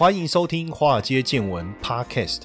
欢迎收听《华尔街见闻》Podcast。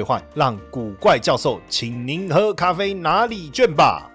换，让古怪教授请您喝咖啡哪里卷吧。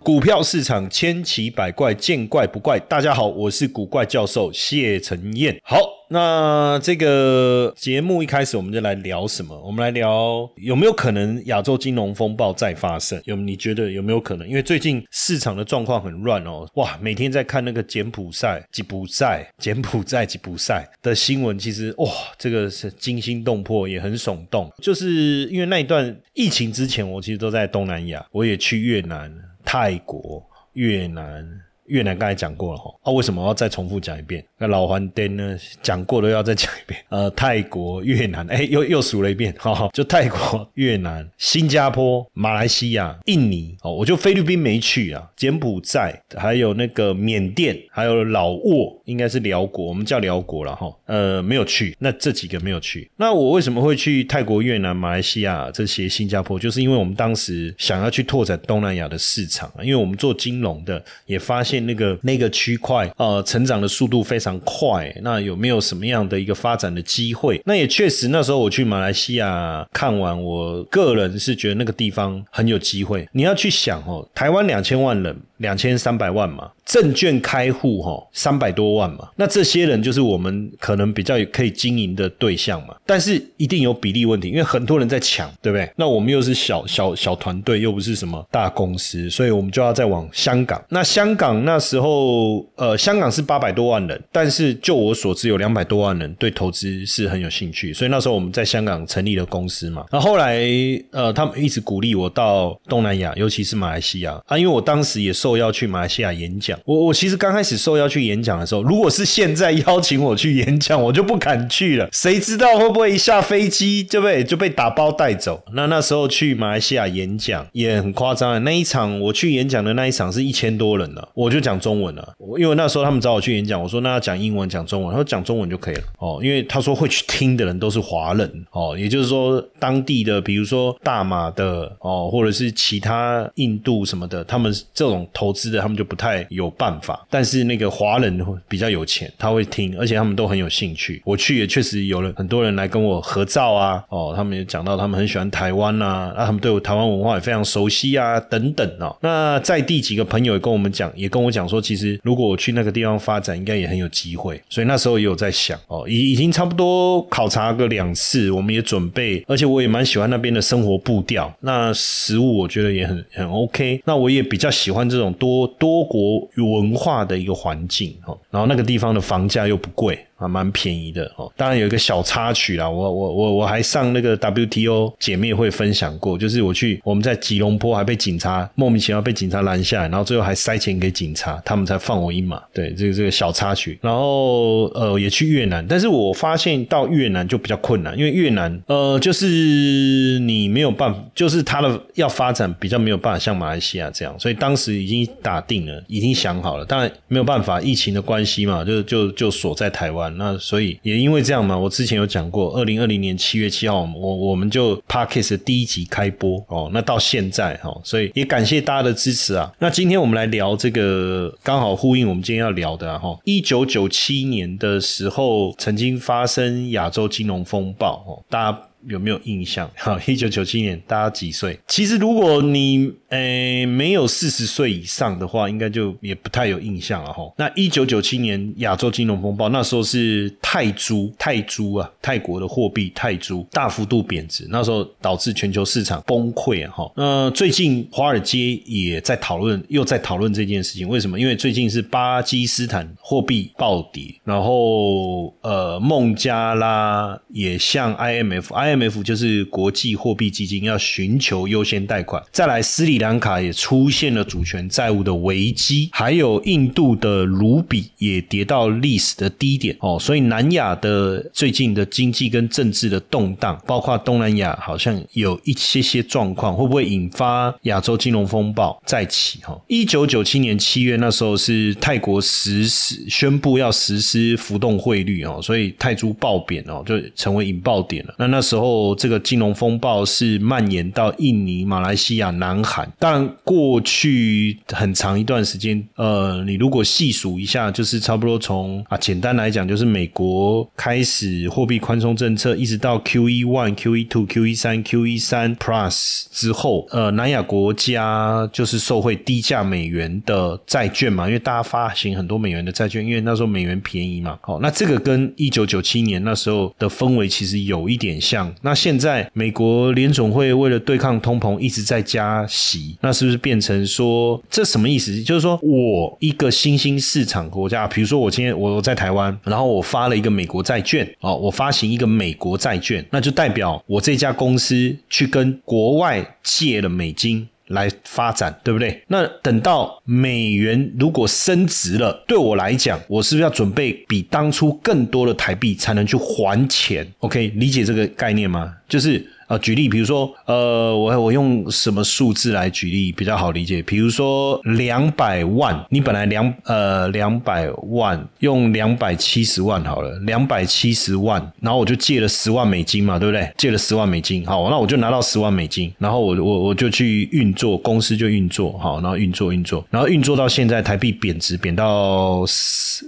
股票市场千奇百怪，见怪不怪。大家好，我是古怪教授谢承彦。好。那这个节目一开始我们就来聊什么？我们来聊有没有可能亚洲金融风暴再发生？有你觉得有没有可能？因为最近市场的状况很乱哦，哇，每天在看那个柬埔寨、吉普赛、柬埔寨、吉普赛的新闻，其实哇，这个是惊心动魄，也很耸动。就是因为那一段疫情之前，我其实都在东南亚，我也去越南、泰国、越南。越南刚才讲过了哈，啊，为什么要再重复讲一遍？那老黄灯呢？讲过了要再讲一遍。呃，泰国、越南，哎，又又数了一遍，哈，就泰国、越南、新加坡、马来西亚、印尼，哦，我就菲律宾没去啊，柬埔寨，还有那个缅甸，还有老挝，应该是辽国，我们叫辽国了哈，呃，没有去，那这几个没有去。那我为什么会去泰国、越南、马来西亚这些新加坡？就是因为我们当时想要去拓展东南亚的市场，因为我们做金融的也发现。那个那个区块呃，成长的速度非常快。那有没有什么样的一个发展的机会？那也确实，那时候我去马来西亚看完，我个人是觉得那个地方很有机会。你要去想哦，台湾两千万人，两千三百万嘛。证券开户哈三百多万嘛，那这些人就是我们可能比较可以经营的对象嘛，但是一定有比例问题，因为很多人在抢，对不对？那我们又是小小小团队，又不是什么大公司，所以我们就要再往香港。那香港那时候，呃，香港是八百多万人，但是就我所知，有两百多万人对投资是很有兴趣，所以那时候我们在香港成立了公司嘛。那后来，呃，他们一直鼓励我到东南亚，尤其是马来西亚啊，因为我当时也受邀去马来西亚演讲。我我其实刚开始受邀去演讲的时候，如果是现在邀请我去演讲，我就不敢去了。谁知道会不会一下飞机就被就被打包带走？那那时候去马来西亚演讲也很夸张啊。那一场我去演讲的那一场是一千多人了，我就讲中文了。因为那时候他们找我去演讲，我说那要讲英文讲中文，他说讲中文就可以了。哦，因为他说会去听的人都是华人哦，也就是说当地的，比如说大马的哦，或者是其他印度什么的，他们这种投资的，他们就不太有。办法，但是那个华人比较有钱，他会听，而且他们都很有兴趣。我去也确实有了很多人来跟我合照啊，哦，他们也讲到他们很喜欢台湾呐，那他们对我台湾文化也非常熟悉啊，等等哦。那在地几个朋友也跟我们讲，也跟我讲说，其实如果我去那个地方发展，应该也很有机会。所以那时候也有在想哦，已已经差不多考察个两次，我们也准备，而且我也蛮喜欢那边的生活步调，那食物我觉得也很很 OK。那我也比较喜欢这种多多国。文化的一个环境哦，然后那个地方的房价又不贵。啊，蛮便宜的哦。当然有一个小插曲啦，我我我我还上那个 WTO 姐妹会分享过，就是我去我们在吉隆坡还被警察莫名其妙被警察拦下来，然后最后还塞钱给警察，他们才放我一马。对，这个这个小插曲。然后呃也去越南，但是我发现到越南就比较困难，因为越南呃就是你没有办法，就是它的要发展比较没有办法像马来西亚这样，所以当时已经打定了，已经想好了，当然没有办法，疫情的关系嘛，就就就锁在台湾。那所以也因为这样嘛，我之前有讲过，二零二零年七月七号，我我们就 Parkes 第一集开播哦，那到现在哈，所以也感谢大家的支持啊。那今天我们来聊这个，刚好呼应我们今天要聊的哈，一九九七年的时候曾经发生亚洲金融风暴哦，大家。有没有印象？哈，一九九七年，大家几岁？其实如果你诶没有四十岁以上的话，应该就也不太有印象了哈。那一九九七年亚洲金融风暴，那时候是泰铢，泰铢啊，泰国的货币泰铢大幅度贬值，那时候导致全球市场崩溃哈。那最近华尔街也在讨论，又在讨论这件事情，为什么？因为最近是巴基斯坦货币暴跌，然后呃孟加拉也向 IMF，I IMF 就是国际货币基金要寻求优先贷款。再来，斯里兰卡也出现了主权债务的危机，还有印度的卢比也跌到历史的低点哦。所以南亚的最近的经济跟政治的动荡，包括东南亚好像有一些些状况，会不会引发亚洲金融风暴再起？哈，一九九七年七月那时候是泰国实施宣布要实施浮动汇率哦，所以泰铢暴贬哦，就成为引爆点了。那那时候后这个金融风暴是蔓延到印尼、马来西亚、南韩。当然，过去很长一段时间，呃，你如果细数一下，就是差不多从啊，简单来讲，就是美国开始货币宽松政策，一直到 Q E one、Q E two、Q E 三、Q E 三 Plus 之后，呃，南亚国家就是受惠低价美元的债券嘛，因为大家发行很多美元的债券，因为那时候美元便宜嘛。好，那这个跟一九九七年那时候的氛围其实有一点像。那现在美国联总会为了对抗通膨一直在加息，那是不是变成说这什么意思？就是说我一个新兴市场国家，比如说我今天我在台湾，然后我发了一个美国债券，哦，我发行一个美国债券，那就代表我这家公司去跟国外借了美金。来发展，对不对？那等到美元如果升值了，对我来讲，我是不是要准备比当初更多的台币才能去还钱？OK，理解这个概念吗？就是。啊，举例，比如说，呃，我我用什么数字来举例比较好理解？比如说两百万，你本来两呃两百万，用两百七十万好了，两百七十万，然后我就借了十万美金嘛，对不对？借了十万美金，好，那我就拿到十万美金，然后我我我就去运作，公司就运作，好，然后运作运作，然后运作到现在台币贬值，贬到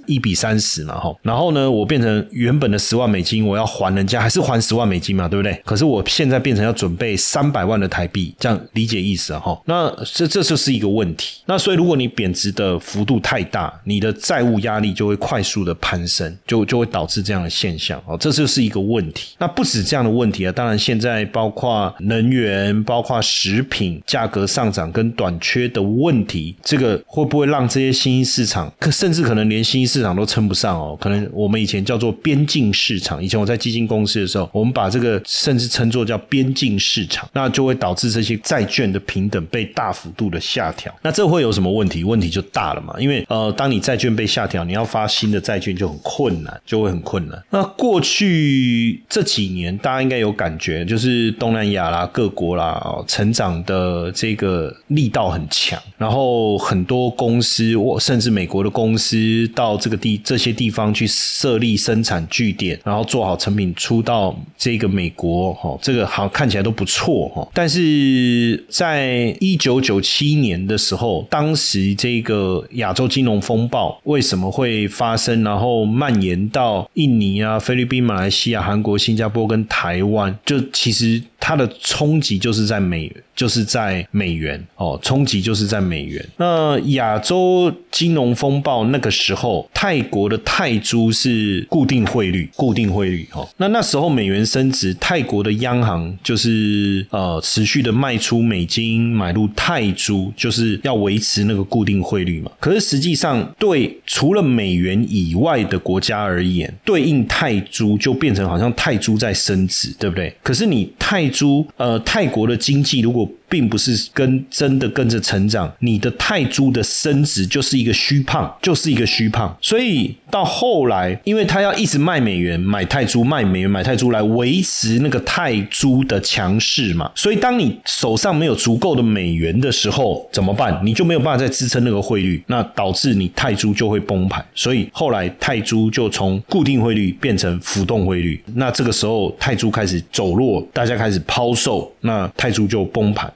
一比三十嘛，哈，然后呢，我变成原本的十万美金，我要还人家，还是还十万美金嘛，对不对？可是我现在。再变成要准备三百万的台币，这样理解意思啊？哈，那这这就是一个问题。那所以如果你贬值的幅度太大，你的债务压力就会快速的攀升，就就会导致这样的现象。哦，这就是一个问题。那不止这样的问题啊，当然现在包括能源、包括食品价格上涨跟短缺的问题，这个会不会让这些新兴市场，可甚至可能连新兴市场都称不上哦？可能我们以前叫做边境市场，以前我在基金公司的时候，我们把这个甚至称作叫。边境市场，那就会导致这些债券的平等被大幅度的下调。那这会有什么问题？问题就大了嘛。因为呃，当你债券被下调，你要发新的债券就很困难，就会很困难。那过去这几年，大家应该有感觉，就是东南亚啦、各国啦，哦成长的这个力道很强。然后很多公司，或甚至美国的公司，到这个地这些地方去设立生产据点，然后做好成品出到这个美国，哈，这个。好，看起来都不错哈，但是在一九九七年的时候，当时这个亚洲金融风暴为什么会发生，然后蔓延到印尼啊、菲律宾、马来西亚、韩国、新加坡跟台湾，就其实它的冲击就是在美。就是在美元哦，冲击就是在美元。那亚洲金融风暴那个时候，泰国的泰铢是固定汇率，固定汇率哦。那那时候美元升值，泰国的央行就是呃持续的卖出美金，买入泰铢，就是要维持那个固定汇率嘛。可是实际上，对除了美元以外的国家而言，对应泰铢就变成好像泰铢在升值，对不对？可是你泰租呃泰国的经济如果并不是跟真的跟着成长，你的泰铢的升值就是一个虚胖，就是一个虚胖。所以到后来，因为他要一直卖美元、买泰铢、卖美元、买泰铢来维持那个泰铢的强势嘛。所以当你手上没有足够的美元的时候，怎么办？你就没有办法再支撑那个汇率，那导致你泰铢就会崩盘。所以后来泰铢就从固定汇率变成浮动汇率。那这个时候泰铢开始走弱，大家开始抛售，那泰铢就崩盘。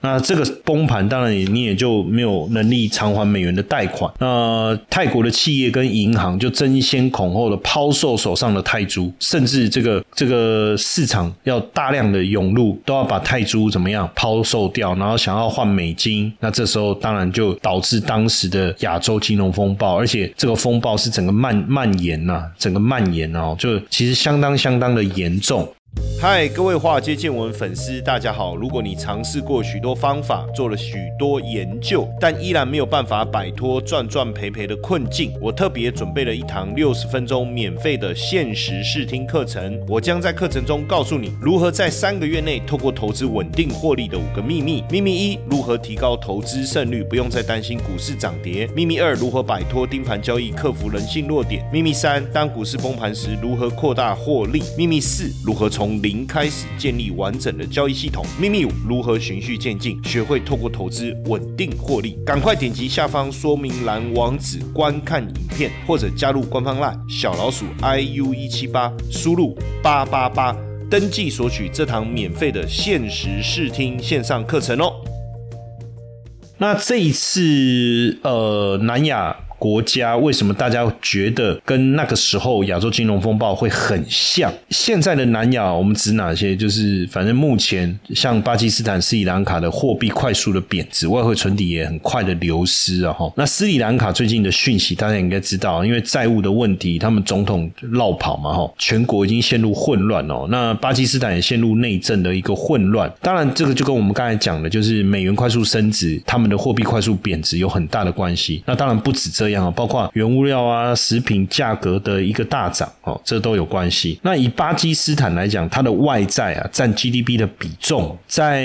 那这个崩盘，当然你也就没有能力偿还美元的贷款。那泰国的企业跟银行就争先恐后的抛售手上的泰铢，甚至这个这个市场要大量的涌入，都要把泰铢怎么样抛售掉，然后想要换美金。那这时候当然就导致当时的亚洲金融风暴，而且这个风暴是整个蔓蔓延呐，整个蔓延哦，就其实相当相当的严重。嗨，各位华尔街见闻粉丝，大家好。如果你尝试过许多方法，做了许多研究，但依然没有办法摆脱赚赚赔赔的困境，我特别准备了一堂六十分钟免费的限时试听课程。我将在课程中告诉你如何在三个月内透过投资稳定获利的五个秘密。秘密一：如何提高投资胜率，不用再担心股市涨跌。秘密二：如何摆脱盯盘交易，克服人性弱点。秘密三：当股市崩盘时，如何扩大获利。秘密四：如何从从零开始建立完整的交易系统。秘密五：如何循序渐进，学会透过投资稳定获利。赶快点击下方说明栏网址观看影片，或者加入官方 LINE 小老鼠 iu 一七八，输入八八八登记索取这堂免费的限时试听线上课程哦。那这一次，呃，南亚。国家为什么大家觉得跟那个时候亚洲金融风暴会很像？现在的南亚，我们指哪些？就是反正目前像巴基斯坦、斯里兰卡的货币快速的贬值，外汇存底也很快的流失啊！哈，那斯里兰卡最近的讯息大家应该知道，因为债务的问题，他们总统绕跑嘛，哈，全国已经陷入混乱哦。那巴基斯坦也陷入内政的一个混乱。当然，这个就跟我们刚才讲的，就是美元快速升值，他们的货币快速贬值有很大的关系。那当然不止这样。包括原物料啊、食品价格的一个大涨哦，这都有关系。那以巴基斯坦来讲，它的外债啊占 GDP 的比重，在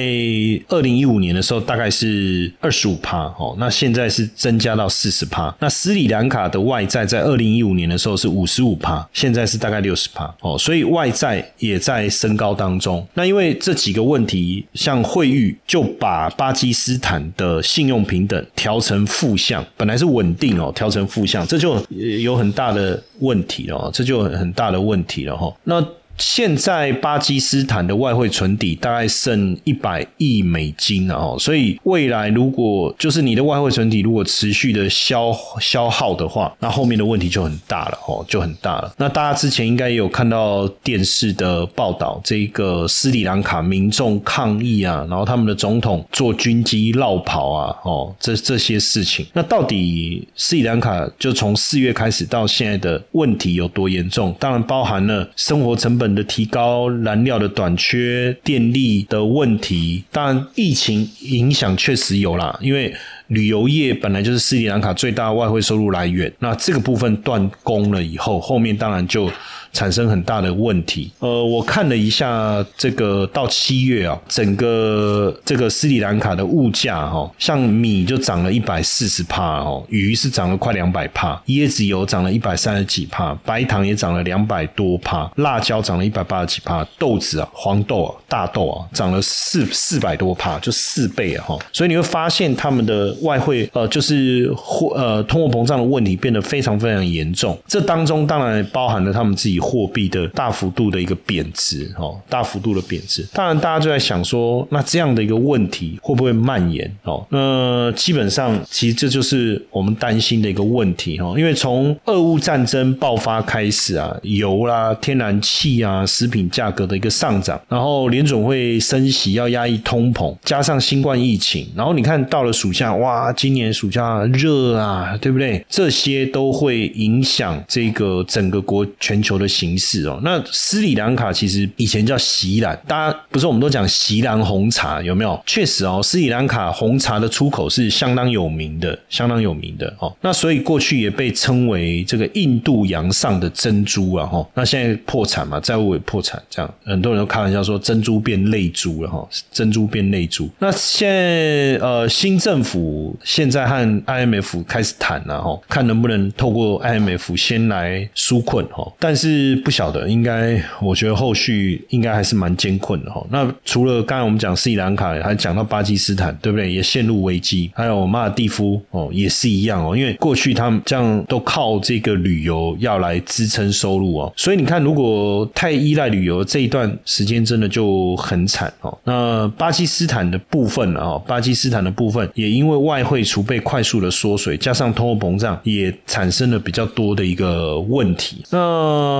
二零一五年的时候大概是二十五趴哦，那现在是增加到四十趴。那斯里兰卡的外债在二零一五年的时候是五十五趴，现在是大概六十趴哦，所以外债也在升高当中。那因为这几个问题，像汇率就把巴基斯坦的信用平等调成负向，本来是稳定哦。调成负向，这就有很大的问题了，这就很大的问题了哈。那。现在巴基斯坦的外汇存底大概剩一百亿美金了哦，所以未来如果就是你的外汇存底如果持续的消消耗的话，那后面的问题就很大了哦，就很大了。那大家之前应该也有看到电视的报道，这个斯里兰卡民众抗议啊，然后他们的总统坐军机绕跑啊，哦，这这些事情，那到底斯里兰卡就从四月开始到现在的问题有多严重？当然包含了生活成本。的提高燃料的短缺、电力的问题，当然疫情影响确实有啦，因为旅游业本来就是斯里兰卡最大外汇收入来源，那这个部分断供了以后，后面当然就。产生很大的问题。呃，我看了一下这个到七月啊，整个这个斯里兰卡的物价哈，像米就涨了一百四十帕哦，鱼是涨了快两百帕，椰子油涨了一百三十几帕，白糖也涨了两百多帕，辣椒涨了一百八十几帕，豆子啊，黄豆啊，大豆啊，涨了四四百多帕，就四倍啊哈。所以你会发现他们的外汇呃，就是货呃通货膨胀的问题变得非常非常严重。这当中当然包含了他们自己。货币的大幅度的一个贬值，哦，大幅度的贬值。当然，大家就在想说，那这样的一个问题会不会蔓延？哦，那基本上，其实这就是我们担心的一个问题，哈。因为从俄乌战争爆发开始啊，油啦、天然气啊、食品价格的一个上涨，然后联总会升息要压抑通膨，加上新冠疫情，然后你看到了暑假，哇，今年暑假热啊，对不对？这些都会影响这个整个国全球的。形式哦，那斯里兰卡其实以前叫锡兰，大家不是我们都讲锡兰红茶有没有？确实哦，斯里兰卡红茶的出口是相当有名的，相当有名的哦。那所以过去也被称为这个印度洋上的珍珠啊哈。那现在破产嘛，债务也破产，这样很多人都开玩笑说珍珠变泪珠了哈，珍珠变泪珠。那现在呃新政府现在和 IMF 开始谈了哈，看能不能透过 IMF 先来纾困哈，但是。是不晓得，应该我觉得后续应该还是蛮艰困的哈。那除了刚才我们讲斯里兰卡，还讲到巴基斯坦，对不对？也陷入危机。还有马尔蒂夫哦，也是一样哦。因为过去他们这样都靠这个旅游要来支撑收入哦，所以你看，如果太依赖旅游这一段时间，真的就很惨哦。那巴基斯坦的部分啊，巴基斯坦的部分也因为外汇储备快速的缩水，加上通货膨胀，也产生了比较多的一个问题。那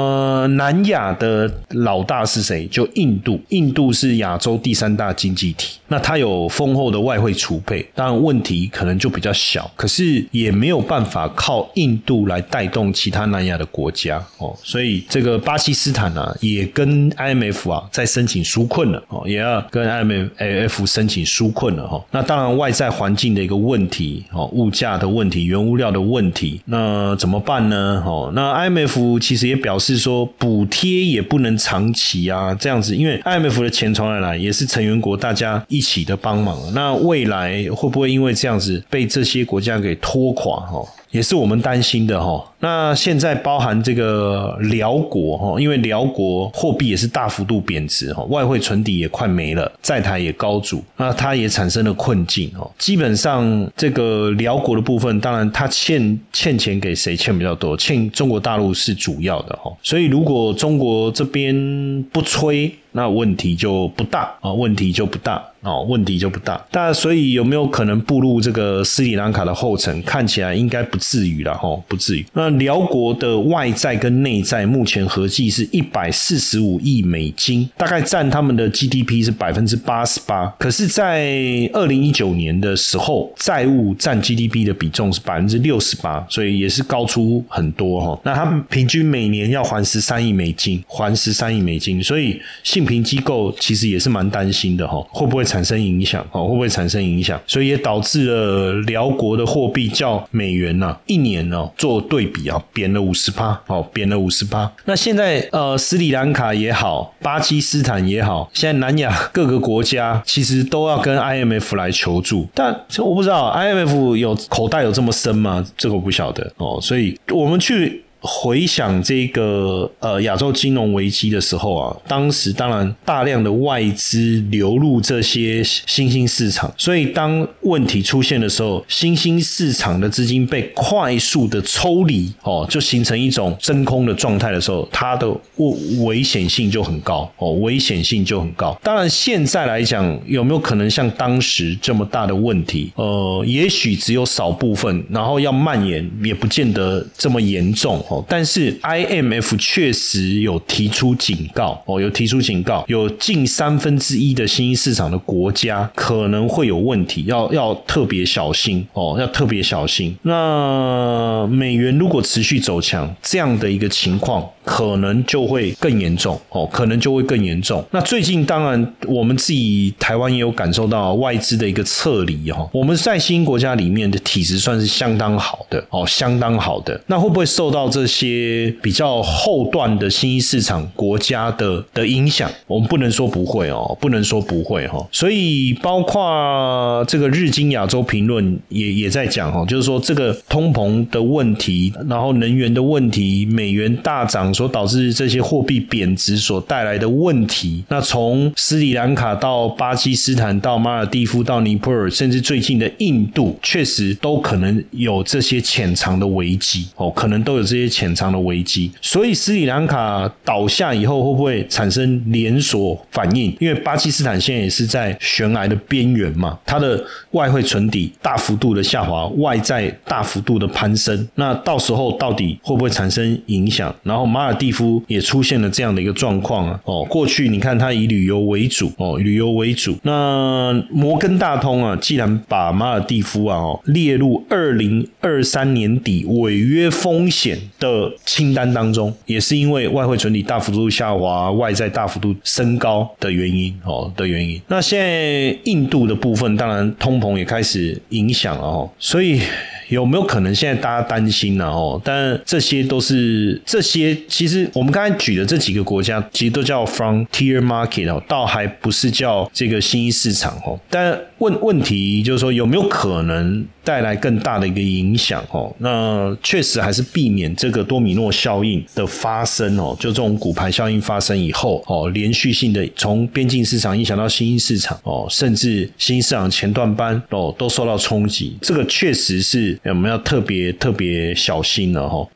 呃，南亚的老大是谁？就印度，印度是亚洲第三大经济体，那它有丰厚的外汇储备，当然问题可能就比较小，可是也没有办法靠印度来带动其他南亚的国家哦，所以这个巴基斯坦呢，也跟 IMF 啊在申请纾困了哦，也要跟 IMF 申请纾困了哈。那当然外在环境的一个问题哦，物价的问题，原物料的问题，那怎么办呢？哦，那 IMF 其实也表示说，补贴也不能长期啊，这样子，因为 IMF 的钱从哪来？也是成员国大家一起的帮忙。那未来会不会因为这样子被这些国家给拖垮？哈？也是我们担心的哈。那现在包含这个辽国哈，因为辽国货币也是大幅度贬值哈，外汇存底也快没了，在台也高筑，那它也产生了困境哦。基本上这个辽国的部分，当然它欠欠钱给谁欠比较多，欠中国大陆是主要的哈。所以如果中国这边不催，那问题就不大啊，问题就不大哦，问题就不大。但所以有没有可能步入这个斯里兰卡的后尘？看起来应该不至于了哈，不至于。那辽国的外债跟内债目前合计是一百四十五亿美金，大概占他们的 GDP 是百分之八十八。可是，在二零一九年的时候，债务占 GDP 的比重是百分之六十八，所以也是高出很多哈。那他们平均每年要还十三亿美金，还十三亿美金，所以信评机构其实也是蛮担心的哈，会不会产生影响？哦，会不会产生影响？所以也导致了辽国的货币较美元啊，一年哦做对比啊，贬了五十趴，哦，贬了五十趴。那现在呃，斯里兰卡也好，巴基斯坦也好，现在南亚各个国家其实都要跟 IMF 来求助，但我不知道 IMF 有口袋有这么深吗？这个我不晓得哦，所以我们去。回想这个呃亚洲金融危机的时候啊，当时当然大量的外资流入这些新兴市场，所以当问题出现的时候，新兴市场的资金被快速的抽离哦，就形成一种真空的状态的时候，它的危危险性就很高哦，危险性就很高。当然现在来讲，有没有可能像当时这么大的问题？呃，也许只有少部分，然后要蔓延也不见得这么严重。哦，但是 IMF 确实有提出警告哦，有提出警告，有近三分之一的新兴市场的国家可能会有问题，要要特别小心哦，要特别小心。那美元如果持续走强，这样的一个情况。可能就会更严重哦，可能就会更严重。那最近当然我们自己台湾也有感受到外资的一个撤离哈。我们在新兴国家里面的体质算是相当好的哦，相当好的。那会不会受到这些比较后段的新兴市场国家的的影响？我们不能说不会哦，不能说不会哈。所以包括这个日经亚洲评论也也在讲哈，就是说这个通膨的问题，然后能源的问题，美元大涨。所导致这些货币贬值所带来的问题，那从斯里兰卡到巴基斯坦到马尔蒂夫到尼泊尔，甚至最近的印度，确实都可能有这些潜藏的危机哦，可能都有这些潜藏的危机。所以斯里兰卡倒下以后，会不会产生连锁反应？因为巴基斯坦现在也是在悬崖的边缘嘛，它的外汇存底大幅度的下滑，外债大幅度的攀升，那到时候到底会不会产生影响？然后马尔蒂夫也出现了这样的一个状况啊！哦，过去你看它以旅游为主哦，旅游为主。那摩根大通啊，既然把马尔蒂夫啊哦列入二零二三年底违约风险的清单当中，也是因为外汇存底大幅度下滑、外债大幅度升高的原因哦的原因。那现在印度的部分，当然通膨也开始影响了哦，所以。有没有可能现在大家担心呢？哦，但这些都是这些，其实我们刚才举的这几个国家，其实都叫 frontier market 哦，倒还不是叫这个新兴市场哦。但问问题就是说，有没有可能？带来更大的一个影响哦，那确实还是避免这个多米诺效应的发生哦。就这种股牌效应发生以后哦，连续性的从边境市场影响到新兴市场哦，甚至新兴市场前段班哦都受到冲击，这个确实是我们要特别特别小心了哈。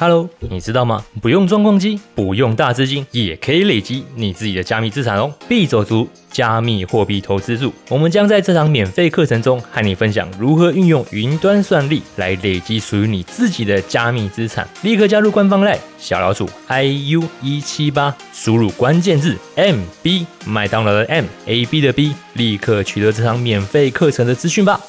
Hello，你知道吗？不用装矿机，不用大资金，也可以累积你自己的加密资产哦。币走族加密货币投资术，我们将在这堂免费课程中和你分享如何运用云端算力来累积属于你自己的加密资产。立刻加入官方 Line 小老鼠 iu 一七八，输入关键字 MB 麦当劳的 M，AB 的 B，立刻取得这堂免费课程的资讯吧。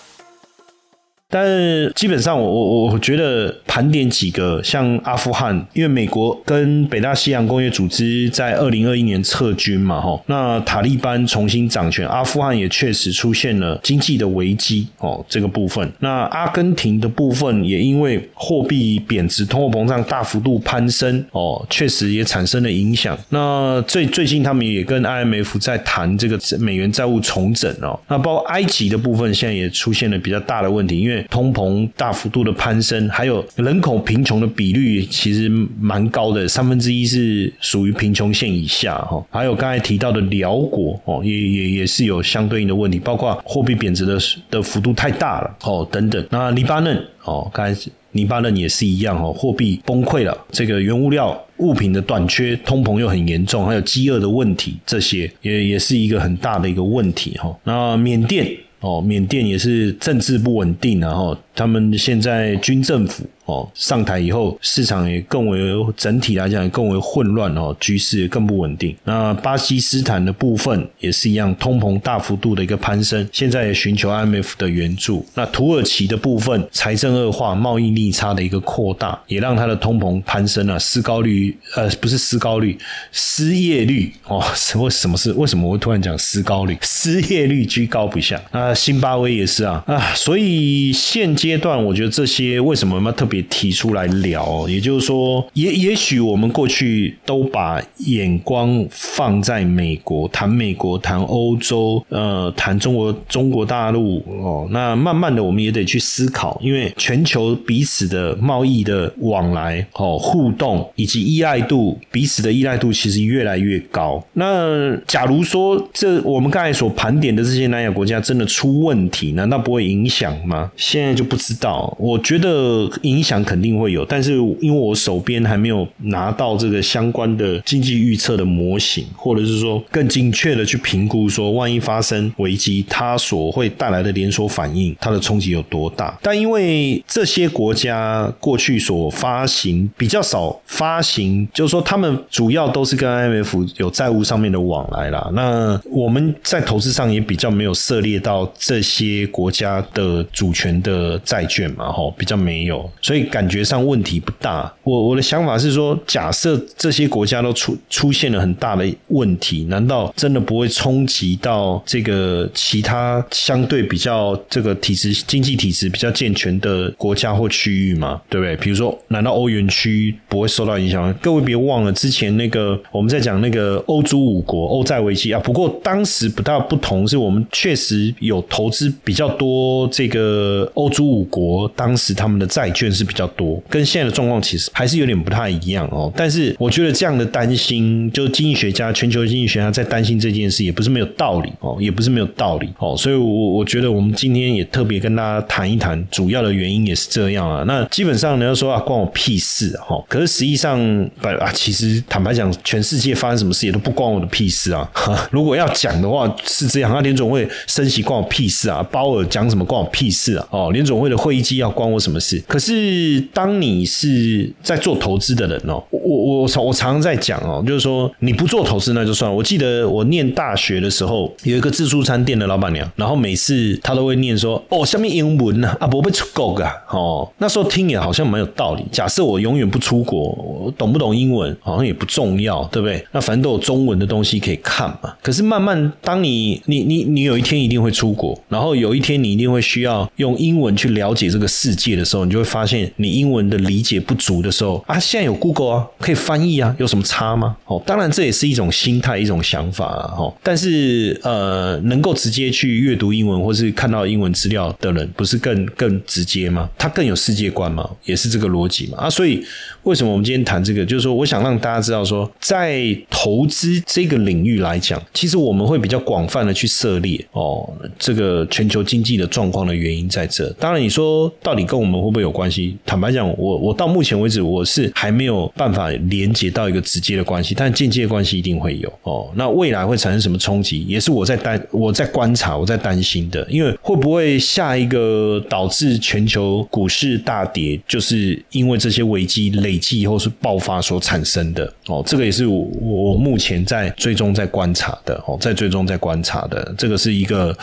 但基本上，我我我觉得盘点几个像阿富汗，因为美国跟北大西洋工业组织在二零二一年撤军嘛，哈，那塔利班重新掌权，阿富汗也确实出现了经济的危机哦，这个部分。那阿根廷的部分也因为货币贬值、通货膨胀大幅度攀升哦，确实也产生了影响。那最最近他们也跟 IMF 在谈这个美元债务重整哦，那包括埃及的部分现在也出现了比较大的问题，因为通膨大幅度的攀升，还有人口贫穷的比率其实蛮高的，三分之一是属于贫穷线以下哈。还有刚才提到的辽国哦，也也也是有相对应的问题，包括货币贬值的的幅度太大了哦等等。那黎巴嫩哦，刚才黎巴嫩也是一样哦，货币崩溃了，这个原物料物品的短缺，通膨又很严重，还有饥饿的问题，这些也也是一个很大的一个问题哈。那缅甸。哦，缅甸也是政治不稳定，然后他们现在军政府。哦，上台以后，市场也更为整体来讲也更为混乱哦，局势也更不稳定。那巴基斯坦的部分也是一样，通膨大幅度的一个攀升，现在也寻求 IMF 的援助。那土耳其的部分，财政恶化，贸易逆差的一个扩大，也让它的通膨攀升了，失高率呃不是失高率，失业率哦，什么什么是为什么我会突然讲失高率？失业率居高不下。那辛巴威也是啊啊，所以现阶段我觉得这些为什么要特别提出来聊，也就是说，也也许我们过去都把眼光放在美国，谈美国，谈欧洲，呃，谈中国，中国大陆哦。那慢慢的，我们也得去思考，因为全球彼此的贸易的往来哦，互动以及依赖度，彼此的依赖度其实越来越高。那假如说这我们刚才所盘点的这些南亚国家真的出问题，难道不会影响吗？现在就不知道。我觉得影。响肯定会有，但是因为我手边还没有拿到这个相关的经济预测的模型，或者是说更精确的去评估，说万一发生危机，它所会带来的连锁反应，它的冲击有多大？但因为这些国家过去所发行比较少发行，就是说他们主要都是跟 IMF 有债务上面的往来啦。那我们在投资上也比较没有涉猎到这些国家的主权的债券嘛，吼，比较没有。所以感觉上问题不大。我我的想法是说，假设这些国家都出出现了很大的问题，难道真的不会冲击到这个其他相对比较这个体制经济体制比较健全的国家或区域吗？对不对？比如说，难道欧元区不会受到影响？各位别忘了之前那个我们在讲那个欧洲五国欧债危机啊。不过当时不大不同，是我们确实有投资比较多这个欧洲五国，当时他们的债券是。比较多，跟现在的状况其实还是有点不太一样哦。但是我觉得这样的担心，就经济学家、全球经济学家在担心这件事，也不是没有道理哦，也不是没有道理哦。所以，我我觉得我们今天也特别跟大家谈一谈，主要的原因也是这样啊。那基本上你要说啊，关我屁事哈。可是实际上，不啊，其实坦白讲，全世界发生什么事也都不关我的屁事啊。如果要讲的话，是这样。那联总会升息关我屁事啊？鲍尔讲什么关我屁事啊？哦，联总会的会议纪要关我什么事？可是。当你是在做投资的人哦，我我我我常常在讲哦，就是说你不做投资那就算了。我记得我念大学的时候，有一个自助餐店的老板娘，然后每次她都会念说：“哦，下面英文呢啊，不会出国啊。”哦，那时候听也好像蛮有道理。假设我永远不出国，我懂不懂英文好像也不重要，对不对？那反正都有中文的东西可以看嘛。可是慢慢，当你你你你有一天一定会出国，然后有一天你一定会需要用英文去了解这个世界的时候，你就会发现。你英文的理解不足的时候啊，现在有 Google 啊，可以翻译啊，有什么差吗？哦，当然这也是一种心态，一种想法啊。哦，但是呃，能够直接去阅读英文或是看到英文资料的人，不是更更直接吗？他更有世界观吗？也是这个逻辑嘛啊。所以为什么我们今天谈这个？就是说，我想让大家知道说，在投资这个领域来讲，其实我们会比较广泛的去涉猎哦，这个全球经济的状况的原因在这。当然你说到底跟我们会不会有关系？坦白讲，我我到目前为止我是还没有办法连接到一个直接的关系，但间接关系一定会有哦。那未来会产生什么冲击，也是我在担我在观察我在担心的，因为会不会下一个导致全球股市大跌，就是因为这些危机累积以后是爆发所产生的哦。这个也是我我目前在追踪在观察的哦，在追踪在观察的，这个是一个。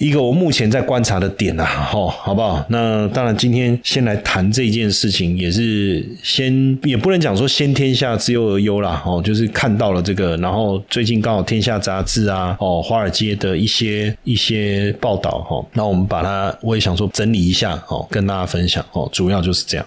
一个我目前在观察的点啊，吼，好不好？那当然，今天先来谈这件事情，也是先也不能讲说先天下之忧而忧啦，哦，就是看到了这个，然后最近刚好《天下》杂志啊，哦，华尔街的一些一些报道，哈，那我们把它，我也想说整理一下，哦，跟大家分享，哦，主要就是这样。